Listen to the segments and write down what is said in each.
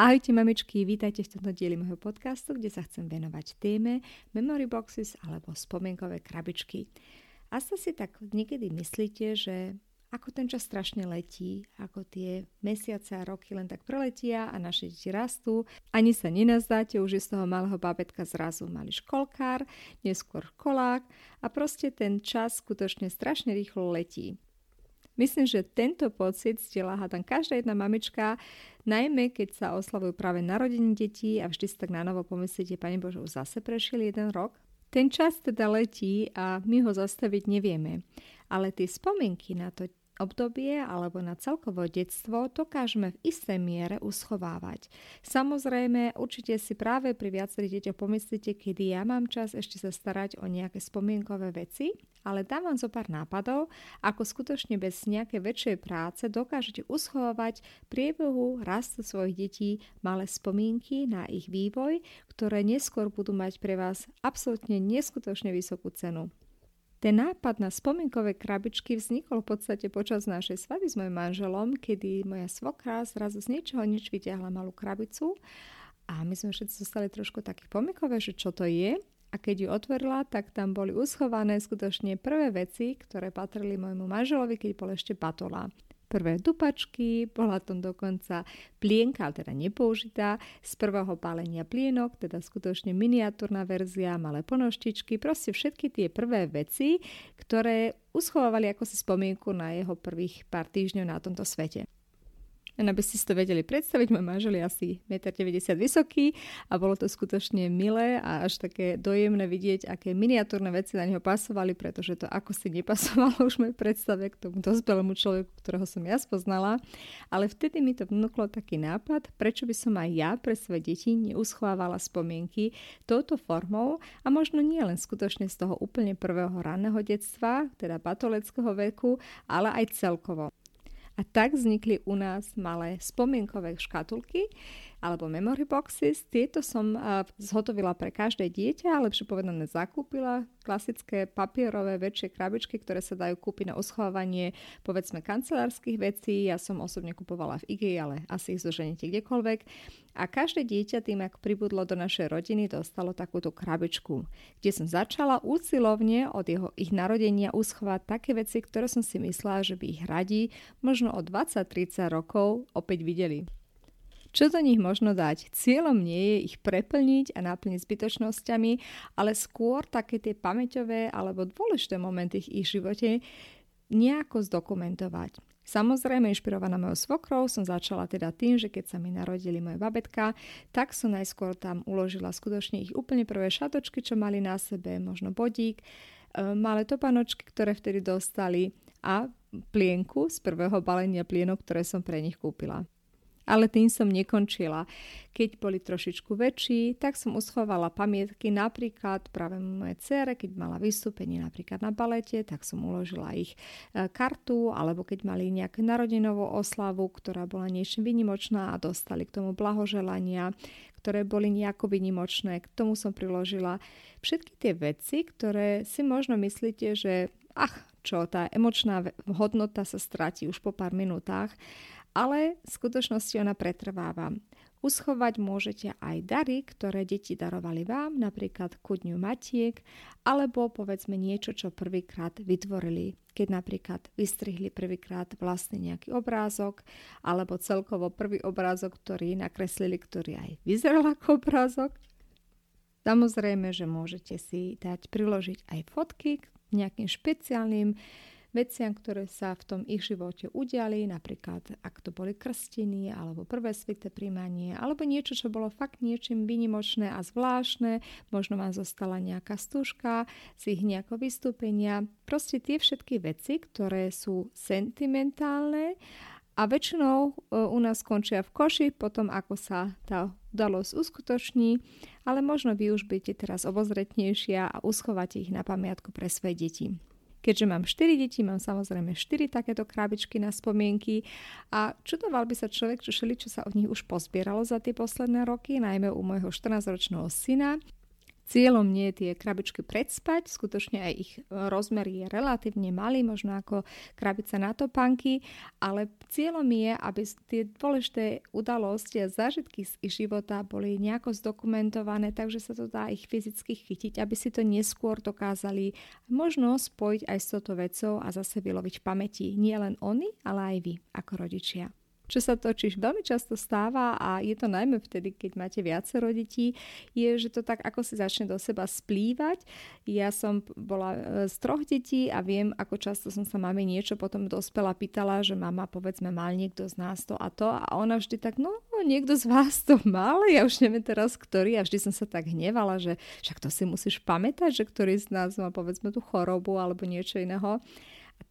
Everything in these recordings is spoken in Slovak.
Ahojte mamičky, vítajte v tomto dieli môjho podcastu, kde sa chcem venovať téme memory boxes alebo spomienkové krabičky. Asi si tak niekedy myslíte, že ako ten čas strašne letí, ako tie mesiace a roky len tak preletia a naše deti rastú. Ani sa nenazdáte, už je z toho malého babetka zrazu malý školkár, neskôr školák a proste ten čas skutočne strašne rýchlo letí. Myslím, že tento pocit zdieľa hádam každá jedna mamička, najmä keď sa oslavujú práve narodení detí a vždy si tak na novo pomyslíte, Pane Bože, už zase prešiel jeden rok. Ten čas teda letí a my ho zastaviť nevieme. Ale tie spomienky na to obdobie alebo na celkovo detstvo dokážeme v istej miere uschovávať. Samozrejme, určite si práve pri viacerých deťoch pomyslíte, kedy ja mám čas ešte sa starať o nejaké spomienkové veci, ale dám vám zo pár nápadov, ako skutočne bez nejakej väčšej práce dokážete uschovávať priebehu rastu svojich detí malé spomienky na ich vývoj, ktoré neskôr budú mať pre vás absolútne neskutočne vysokú cenu. Ten nápad na spomienkové krabičky vznikol v podstate počas našej svadby s mojim manželom, kedy moja svokra zrazu z ničoho nič vyťahla malú krabicu a my sme všetci zostali trošku takí pomykové, že čo to je. A keď ju otvorila, tak tam boli uschované skutočne prvé veci, ktoré patrili môjmu manželovi, keď bol ešte patola prvé dupačky, bola tam dokonca plienka, teda nepoužitá, z prvého pálenia plienok, teda skutočne miniatúrna verzia, malé ponoštičky, proste všetky tie prvé veci, ktoré uschovávali ako si spomienku na jeho prvých pár týždňov na tomto svete. Len aby ste si to vedeli predstaviť, môj manžel je asi 1,90 m vysoký a bolo to skutočne milé a až také dojemné vidieť, aké miniatúrne veci na neho pasovali, pretože to ako si nepasovalo už mojej predstave k tomu dospelému človeku, ktorého som ja spoznala. Ale vtedy mi to vnúklo taký nápad, prečo by som aj ja pre svoje deti neuschovávala spomienky touto formou a možno nie len skutočne z toho úplne prvého ranného detstva, teda patoleckého veku, ale aj celkovo. A tak vznikli u nás malé spomienkové škatulky alebo memory boxes. Tieto som zhotovila pre každé dieťa, lepšie povedané zakúpila. Klasické papierové väčšie krabičky, ktoré sa dajú kúpiť na uschovávanie povedzme kancelárskych vecí. Ja som osobne kupovala v IGE, ale asi ich zoženete kdekoľvek. A každé dieťa tým, ak pribudlo do našej rodiny, dostalo takúto krabičku, kde som začala úsilovne od jeho, ich narodenia uschovať také veci, ktoré som si myslela, že by ich radi možno o 20-30 rokov opäť videli. Čo do nich možno dať? Cieľom nie je ich preplniť a naplniť zbytočnosťami, ale skôr také tie pamäťové alebo dôležité momenty v ich živote nejako zdokumentovať. Samozrejme, inšpirovaná mojou svokrou, som začala teda tým, že keď sa mi narodili moje babetka, tak som najskôr tam uložila skutočne ich úplne prvé šatočky, čo mali na sebe, možno bodík, e, malé topanočky, ktoré vtedy dostali a plienku z prvého balenia plienok, ktoré som pre nich kúpila. Ale tým som nekončila. Keď boli trošičku väčší, tak som uschovala pamiatky napríklad práve moje cere, keď mala vystúpenie napríklad na balete, tak som uložila ich e, kartu, alebo keď mali nejakú narodinovú oslavu, ktorá bola niečo vynimočná a dostali k tomu blahoželania, ktoré boli nejako vynimočné. K tomu som priložila všetky tie veci, ktoré si možno myslíte, že ach, čo, tá emočná hodnota sa stratí už po pár minútach ale v skutočnosti ona pretrváva. Uschovať môžete aj dary, ktoré deti darovali vám, napríklad ku dňu matiek, alebo povedzme niečo, čo prvýkrát vytvorili. Keď napríklad vystrihli prvýkrát vlastný nejaký obrázok, alebo celkovo prvý obrázok, ktorý nakreslili, ktorý aj vyzeral ako obrázok. Samozrejme, že môžete si dať priložiť aj fotky k nejakým špeciálnym veciam, ktoré sa v tom ich živote udiali, napríklad ak to boli krstiny alebo prvé svité príjmanie, alebo niečo, čo bolo fakt niečím vynimočné a zvláštne, možno vám zostala nejaká stúžka z ich nejakého vystúpenia. Proste tie všetky veci, ktoré sú sentimentálne a väčšinou e, u nás skončia v koši potom, ako sa tá udalosť uskutoční, ale možno vy už budete teraz obozretnejšia a uschovate ich na pamiatku pre svoje deti. Keďže mám 4 deti, mám samozrejme 4 takéto krabičky na spomienky a čudoval by sa človek, čo šeli, čo sa od nich už pozbieralo za tie posledné roky, najmä u môjho 14-ročného syna. Cieľom nie je tie krabičky predspať, skutočne aj ich rozmer je relatívne malý, možno ako krabica na topánky, ale cieľom je, aby tie dôležité udalosti a zážitky z ich života boli nejako zdokumentované, takže sa to dá ich fyzicky chytiť, aby si to neskôr dokázali možno spojiť aj s touto vecou a zase vyloviť v pamäti. Nie len oni, ale aj vy ako rodičia čo sa točíš veľmi často stáva a je to najmä vtedy, keď máte viacero detí, je, že to tak ako si začne do seba splývať. Ja som bola e, z troch detí a viem, ako často som sa mami niečo potom dospela pýtala, že mama povedzme mal niekto z nás to a to a ona vždy tak, no niekto z vás to mal, ja už neviem teraz ktorý a vždy som sa tak hnevala, že však to si musíš pamätať, že ktorý z nás má povedzme tú chorobu alebo niečo iného.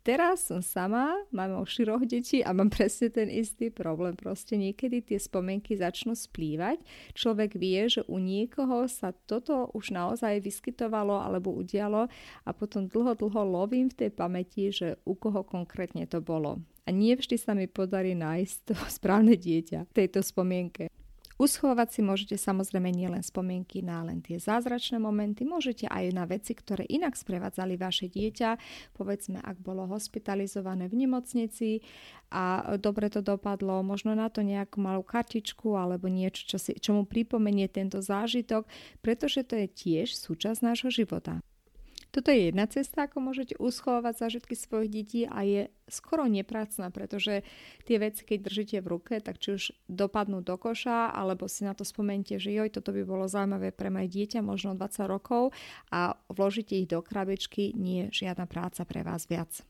Teraz som sama, mám už široch detí a mám presne ten istý problém. Proste niekedy tie spomienky začnú splývať. Človek vie, že u niekoho sa toto už naozaj vyskytovalo alebo udialo a potom dlho, dlho lovím v tej pamäti, že u koho konkrétne to bolo. A nie vždy sa mi podarí nájsť to správne dieťa v tejto spomienke. Uschovať si môžete samozrejme nielen spomienky na len tie zázračné momenty, môžete aj na veci, ktoré inak sprevádzali vaše dieťa, povedzme, ak bolo hospitalizované v nemocnici a dobre to dopadlo, možno na to nejakú malú kartičku alebo niečo, čo, si, čo mu pripomenie tento zážitok, pretože to je tiež súčasť nášho života. Toto je jedna cesta, ako môžete uschovávať zážitky svojich detí a je skoro neprácna, pretože tie veci, keď držíte v ruke, tak či už dopadnú do koša, alebo si na to spomente, že joj, toto by bolo zaujímavé pre moje dieťa, možno 20 rokov a vložíte ich do krabičky, nie žiadna práca pre vás viac.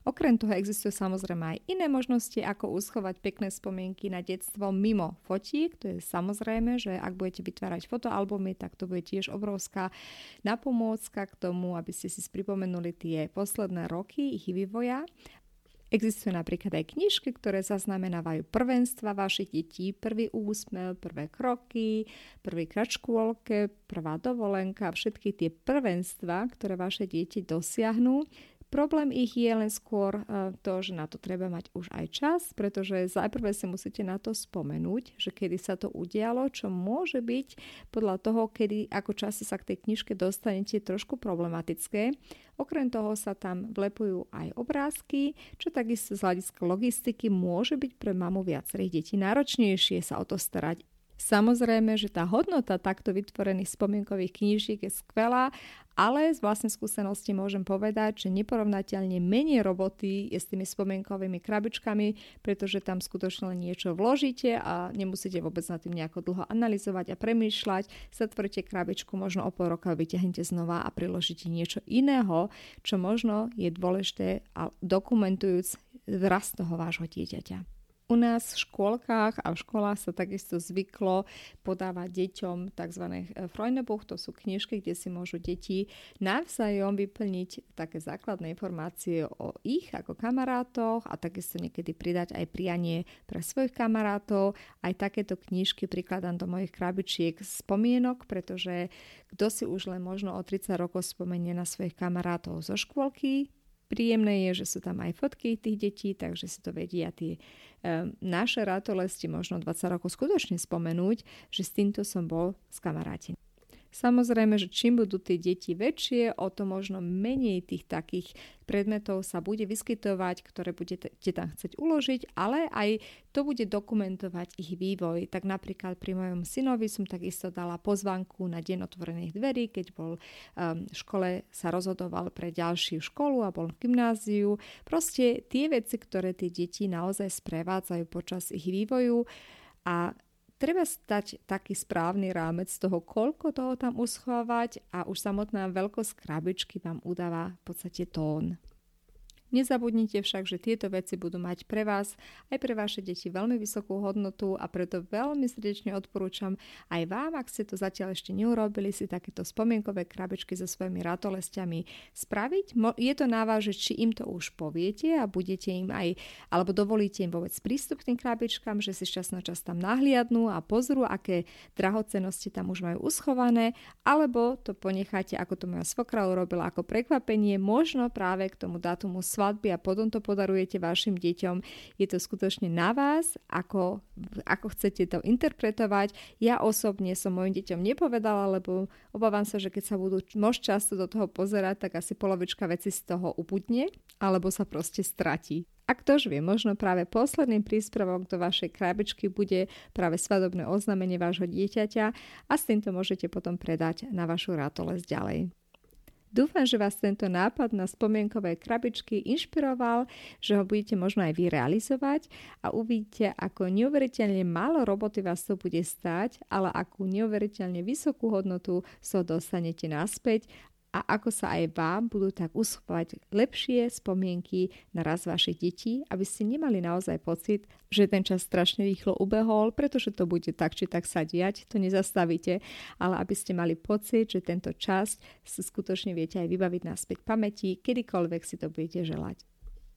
Okrem toho existujú samozrejme aj iné možnosti, ako uschovať pekné spomienky na detstvo mimo fotík. To je samozrejme, že ak budete vytvárať fotoalbumy, tak to bude tiež obrovská napomôcka k tomu, aby ste si pripomenuli tie posledné roky ich vývoja. Existujú napríklad aj knižky, ktoré zaznamenávajú prvenstva vašich detí, prvý úsmev, prvé kroky, prvý krát prvá dovolenka, všetky tie prvenstva, ktoré vaše deti dosiahnu, Problém ich je len skôr e, to, že na to treba mať už aj čas, pretože záprve si musíte na to spomenúť, že kedy sa to udialo, čo môže byť podľa toho, kedy ako čase sa k tej knižke dostanete trošku problematické. Okrem toho sa tam vlepujú aj obrázky, čo takisto z hľadiska logistiky môže byť pre mamu viacerých detí náročnejšie sa o to starať. Samozrejme, že tá hodnota takto vytvorených spomienkových knížiek je skvelá, ale z vlastnej skúsenosti môžem povedať, že neporovnateľne menej roboty je s tými spomienkovými krabičkami, pretože tam skutočne len niečo vložíte a nemusíte vôbec nad tým nejako dlho analyzovať a premýšľať. Zatvorite krabičku, možno o pol roka vyťahnete znova a priložíte niečo iného, čo možno je dôležité a dokumentujúc rast toho vášho dieťaťa. U nás v škôlkach a v školách sa takisto zvyklo podávať deťom tzv. Freundebuch, to sú knižky, kde si môžu deti navzájom vyplniť také základné informácie o ich ako kamarátoch a takisto niekedy pridať aj prianie pre svojich kamarátov. Aj takéto knižky prikladám do mojich krabičiek spomienok, pretože kto si už len možno o 30 rokov spomenie na svojich kamarátov zo škôlky, Príjemné je, že sú tam aj fotky tých detí, takže si to vedia tie e, naše ratolesti možno 20 rokov skutočne spomenúť, že s týmto som bol s kamaráti. Samozrejme, že čím budú tie deti väčšie, o to možno menej tých takých predmetov sa bude vyskytovať, ktoré budete tam chcieť uložiť, ale aj to bude dokumentovať ich vývoj. Tak napríklad pri mojom synovi som takisto dala pozvanku na deň otvorených dverí, keď bol um, v škole, sa rozhodoval pre ďalšiu školu a bol v gymnáziu. Proste tie veci, ktoré tie deti naozaj sprevádzajú počas ich vývoju a treba stať taký správny rámec toho, koľko toho tam uschovať a už samotná veľkosť krabičky vám udáva v podstate tón. Nezabudnite však, že tieto veci budú mať pre vás aj pre vaše deti veľmi vysokú hodnotu a preto veľmi srdečne odporúčam aj vám, ak ste to zatiaľ ešte neurobili, si takéto spomienkové krabičky so svojimi ratolestiami spraviť. Je to na vás, že či im to už poviete a budete im aj, alebo dovolíte im vôbec prístup k tým krabičkám, že si čas na čas tam nahliadnú a pozrú, aké drahocenosti tam už majú uschované, alebo to ponecháte, ako to moja svokra urobila, ako prekvapenie, možno práve k tomu datumu svadby a potom to podarujete vašim deťom. Je to skutočne na vás, ako, ako chcete to interpretovať. Ja osobne som mojim deťom nepovedala, lebo obávam sa, že keď sa budú mož často do toho pozerať, tak asi polovička veci z toho uputne alebo sa proste stratí. A ktože vie, možno práve posledným príspevok do vašej krabičky bude práve svadobné oznámenie vášho dieťaťa a s týmto môžete potom predať na vašu ratoles ďalej. Dúfam, že vás tento nápad na spomienkové krabičky inšpiroval, že ho budete možno aj vyrealizovať a uvidíte, ako neuveriteľne málo roboty vás to bude stať, ale akú neuveriteľne vysokú hodnotu so dostanete naspäť a ako sa aj vám budú tak uschovať lepšie spomienky na raz vašich detí, aby ste nemali naozaj pocit, že ten čas strašne rýchlo ubehol, pretože to bude tak či tak sa diať, to nezastavíte, ale aby ste mali pocit, že tento čas si skutočne viete aj vybaviť naspäť pamäti, kedykoľvek si to budete želať.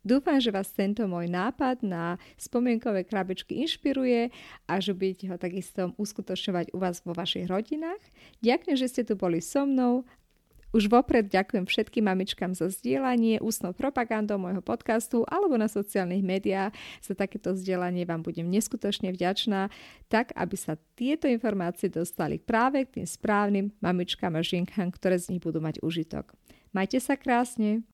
Dúfam, že vás tento môj nápad na spomienkové krabičky inšpiruje a že budete ho takisto uskutočňovať u vás vo vašich rodinách. Ďakujem, že ste tu boli so mnou už vopred ďakujem všetkým mamičkám za zdieľanie ústnou propagandou môjho podcastu alebo na sociálnych médiách. Za takéto zdieľanie vám budem neskutočne vďačná, tak aby sa tieto informácie dostali práve k tým správnym mamičkám a žienkám, ktoré z nich budú mať užitok. Majte sa krásne!